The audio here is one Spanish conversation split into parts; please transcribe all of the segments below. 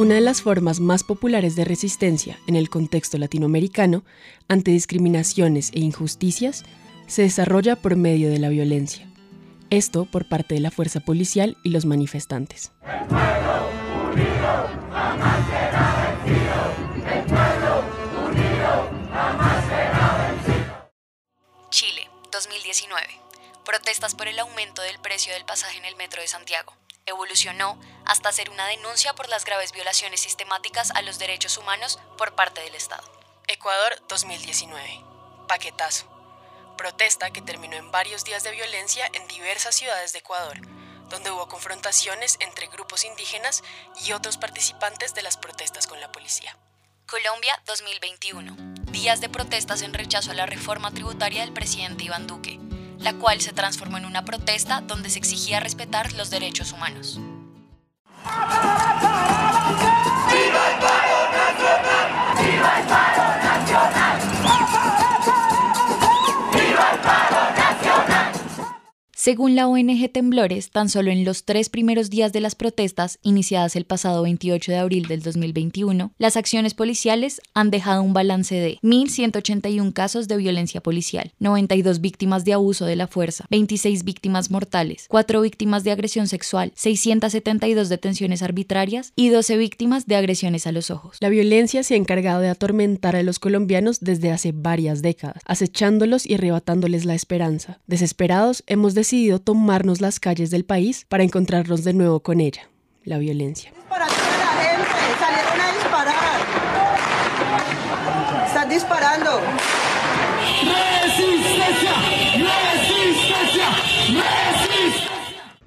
Una de las formas más populares de resistencia en el contexto latinoamericano ante discriminaciones e injusticias se desarrolla por medio de la violencia. Esto por parte de la fuerza policial y los manifestantes. Chile, 2019. Protestas por el aumento del precio del pasaje en el metro de Santiago evolucionó hasta ser una denuncia por las graves violaciones sistemáticas a los derechos humanos por parte del Estado. Ecuador 2019. Paquetazo. Protesta que terminó en varios días de violencia en diversas ciudades de Ecuador, donde hubo confrontaciones entre grupos indígenas y otros participantes de las protestas con la policía. Colombia 2021. Días de protestas en rechazo a la reforma tributaria del presidente Iván Duque la cual se transformó en una protesta donde se exigía respetar los derechos humanos. Según la ONG Temblores, tan solo en los tres primeros días de las protestas, iniciadas el pasado 28 de abril del 2021, las acciones policiales han dejado un balance de 1.181 casos de violencia policial, 92 víctimas de abuso de la fuerza, 26 víctimas mortales, 4 víctimas de agresión sexual, 672 detenciones arbitrarias y 12 víctimas de agresiones a los ojos. La violencia se ha encargado de atormentar a los colombianos desde hace varias décadas, acechándolos y arrebatándoles la esperanza. Desesperados, hemos decidido decidido tomarnos las calles del país para encontrarnos de nuevo con ella, la violencia. Disparando a la gente, salieron a disparar. Están disparando. ¡Resistencia! ¡Resistencia! ¡Resistencia!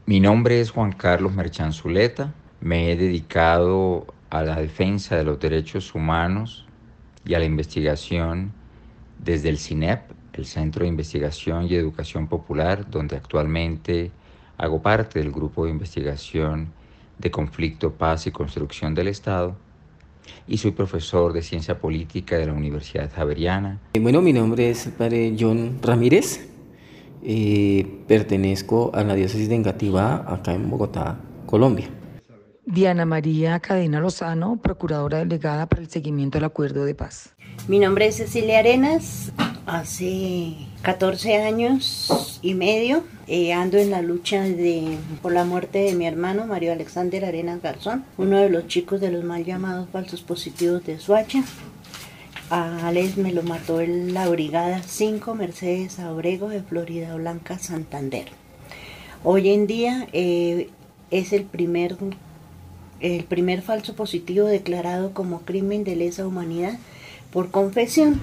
Mi nombre es Juan Carlos Merchan Zuleta. Me he dedicado a la defensa de los derechos humanos y a la investigación desde el CINEP, el Centro de Investigación y Educación Popular, donde actualmente hago parte del grupo de investigación de conflicto, paz y construcción del Estado, y soy profesor de ciencia política de la Universidad Javeriana. Eh, bueno, mi nombre es el padre John Ramírez, eh, pertenezco a la diócesis de Engativá, acá en Bogotá, Colombia. Diana María Cadena Lozano, procuradora delegada para el seguimiento del acuerdo de paz. Mi nombre es Cecilia Arenas, hace 14 años y medio eh, ando en la lucha de, por la muerte de mi hermano Mario Alexander Arenas Garzón, uno de los chicos de los mal llamados falsos positivos de Suacha. A Alex me lo mató en la Brigada 5 Mercedes Abrego de Florida Blanca, Santander. Hoy en día eh, es el primer el primer falso positivo declarado como crimen de lesa humanidad por confesión.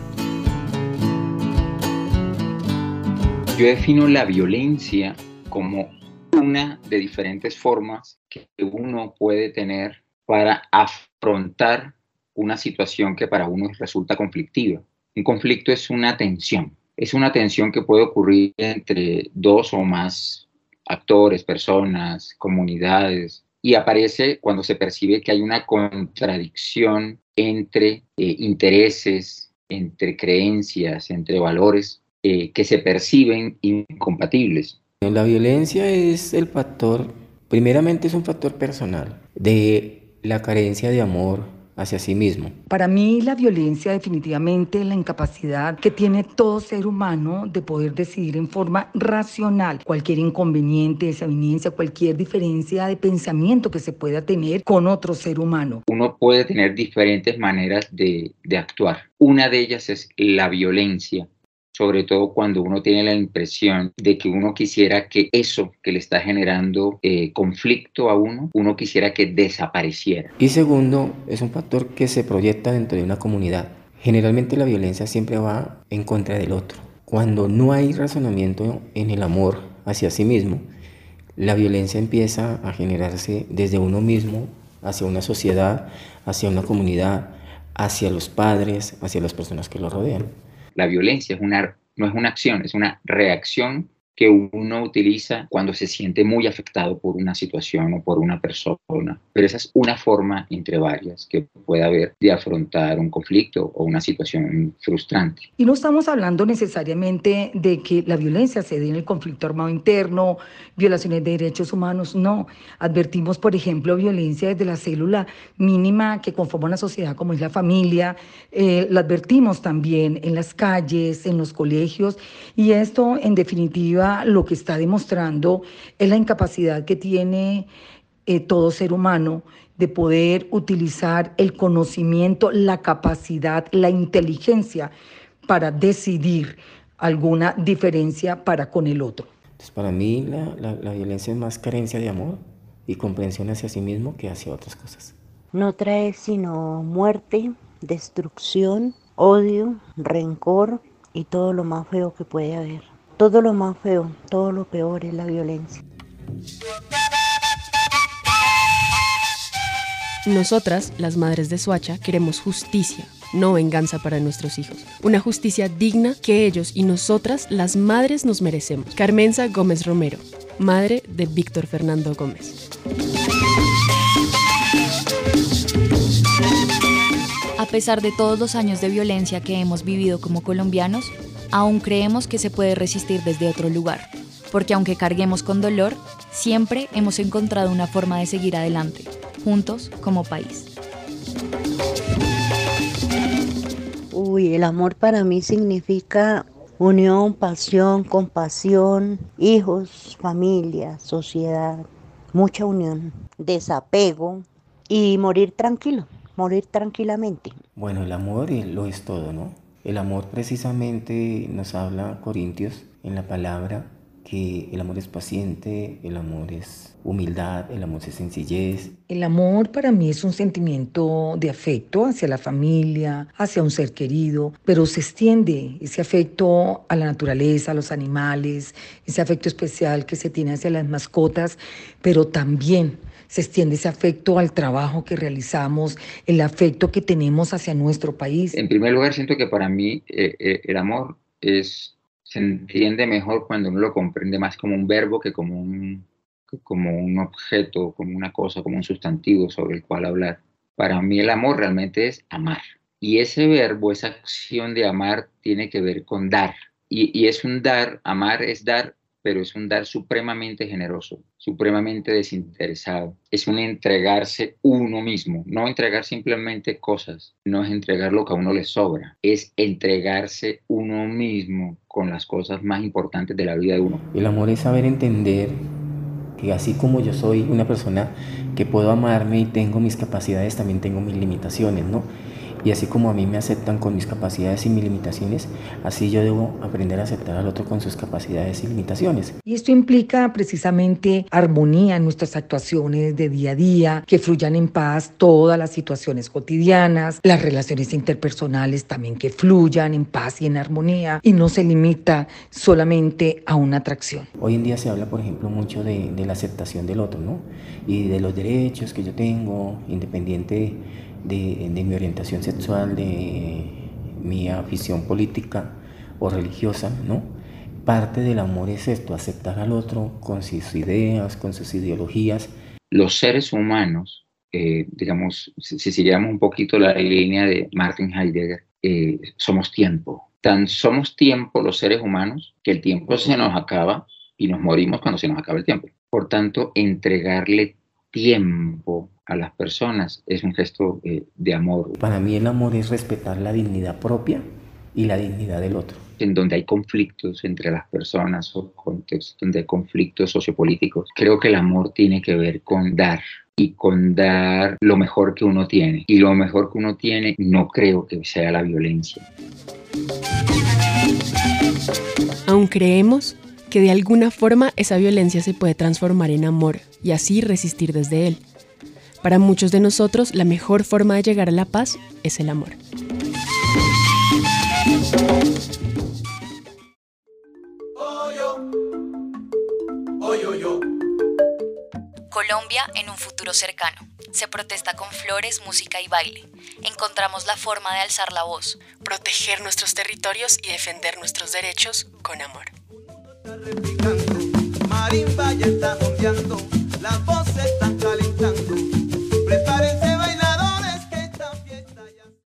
Yo defino la violencia como una de diferentes formas que uno puede tener para afrontar una situación que para uno resulta conflictiva. Un conflicto es una tensión, es una tensión que puede ocurrir entre dos o más actores, personas, comunidades, y aparece cuando se percibe que hay una contradicción entre eh, intereses, entre creencias, entre valores eh, que se perciben incompatibles. La violencia es el factor, primeramente es un factor personal, de la carencia de amor, hacia sí mismo. Para mí la violencia definitivamente la incapacidad que tiene todo ser humano de poder decidir en forma racional cualquier inconveniente, desaveniencia, cualquier diferencia de pensamiento que se pueda tener con otro ser humano. Uno puede tener diferentes maneras de, de actuar. Una de ellas es la violencia sobre todo cuando uno tiene la impresión de que uno quisiera que eso que le está generando eh, conflicto a uno, uno quisiera que desapareciera. Y segundo, es un factor que se proyecta dentro de una comunidad. Generalmente la violencia siempre va en contra del otro. Cuando no hay razonamiento en el amor hacia sí mismo, la violencia empieza a generarse desde uno mismo hacia una sociedad, hacia una comunidad, hacia los padres, hacia las personas que lo rodean. La violencia es una, no es una acción, es una reacción que uno utiliza cuando se siente muy afectado por una situación o por una persona. Pero esa es una forma entre varias que puede haber de afrontar un conflicto o una situación frustrante. Y no estamos hablando necesariamente de que la violencia se dé en el conflicto armado interno, violaciones de derechos humanos, no. Advertimos, por ejemplo, violencia desde la célula mínima que conforma una sociedad como es la familia, eh, la advertimos también en las calles, en los colegios, y esto en definitiva lo que está demostrando es la incapacidad que tiene eh, todo ser humano de poder utilizar el conocimiento, la capacidad, la inteligencia para decidir alguna diferencia para con el otro. para mí la, la violencia es más carencia de amor y comprensión hacia sí mismo que hacia otras cosas. No trae sino muerte, destrucción, odio, rencor y todo lo más feo que puede haber. Todo lo más feo, todo lo peor es la violencia. Nosotras, las madres de Suacha, queremos justicia, no venganza para nuestros hijos. Una justicia digna que ellos y nosotras, las madres, nos merecemos. Carmenza Gómez Romero, madre de Víctor Fernando Gómez. A pesar de todos los años de violencia que hemos vivido como colombianos, aún creemos que se puede resistir desde otro lugar, porque aunque carguemos con dolor, siempre hemos encontrado una forma de seguir adelante, juntos como país. Uy, el amor para mí significa unión, pasión, compasión, hijos, familia, sociedad, mucha unión, desapego y morir tranquilo, morir tranquilamente. Bueno, el amor lo es todo, ¿no? El amor precisamente nos habla Corintios en la palabra que el amor es paciente, el amor es humildad, el amor es sencillez. El amor para mí es un sentimiento de afecto hacia la familia, hacia un ser querido, pero se extiende ese afecto a la naturaleza, a los animales, ese afecto especial que se tiene hacia las mascotas, pero también se extiende ese afecto al trabajo que realizamos, el afecto que tenemos hacia nuestro país. En primer lugar, siento que para mí eh, eh, el amor es, se entiende mejor cuando uno lo comprende más como un verbo que como un, como un objeto, como una cosa, como un sustantivo sobre el cual hablar. Para mí el amor realmente es amar. Y ese verbo, esa acción de amar, tiene que ver con dar. Y, y es un dar, amar es dar pero es un dar supremamente generoso, supremamente desinteresado. Es un entregarse uno mismo, no entregar simplemente cosas, no es entregar lo que a uno le sobra, es entregarse uno mismo con las cosas más importantes de la vida de uno. El amor es saber entender que así como yo soy una persona que puedo amarme y tengo mis capacidades, también tengo mis limitaciones, ¿no? Y así como a mí me aceptan con mis capacidades y mis limitaciones, así yo debo aprender a aceptar al otro con sus capacidades y limitaciones. Y esto implica precisamente armonía en nuestras actuaciones de día a día, que fluyan en paz todas las situaciones cotidianas, las relaciones interpersonales también que fluyan en paz y en armonía y no se limita solamente a una atracción. Hoy en día se habla, por ejemplo, mucho de, de la aceptación del otro, ¿no? Y de los derechos que yo tengo, independiente de, mi orientación sexual, de mi afición política o religiosa, ¿no? Parte del amor es esto, aceptar al otro con sus ideas, con sus ideologías. Los seres humanos, eh, digamos, si, siguiéramos un poquito la línea de Martin Heidegger, eh, somos tiempo. Tan somos tiempo los seres humanos que el tiempo se nos acaba y nos morimos cuando se nos acaba el tiempo. Por tanto, entregarle tiempo a las personas es un gesto eh, de amor. Para mí el amor es respetar la dignidad propia y la dignidad del otro. En donde hay conflictos entre las personas o contextos donde hay conflictos sociopolíticos, creo que el amor tiene que ver con dar y con dar lo mejor que uno tiene. Y lo mejor que uno tiene no creo que sea la violencia. Aún creemos que de alguna forma esa violencia se puede transformar en amor y así resistir desde él. Para muchos de nosotros, la mejor forma de llegar a la paz es el amor. Colombia en un futuro cercano. Se protesta con flores, música y baile. Encontramos la forma de alzar la voz, proteger nuestros territorios y defender nuestros derechos con amor. Marín Valle está las voces están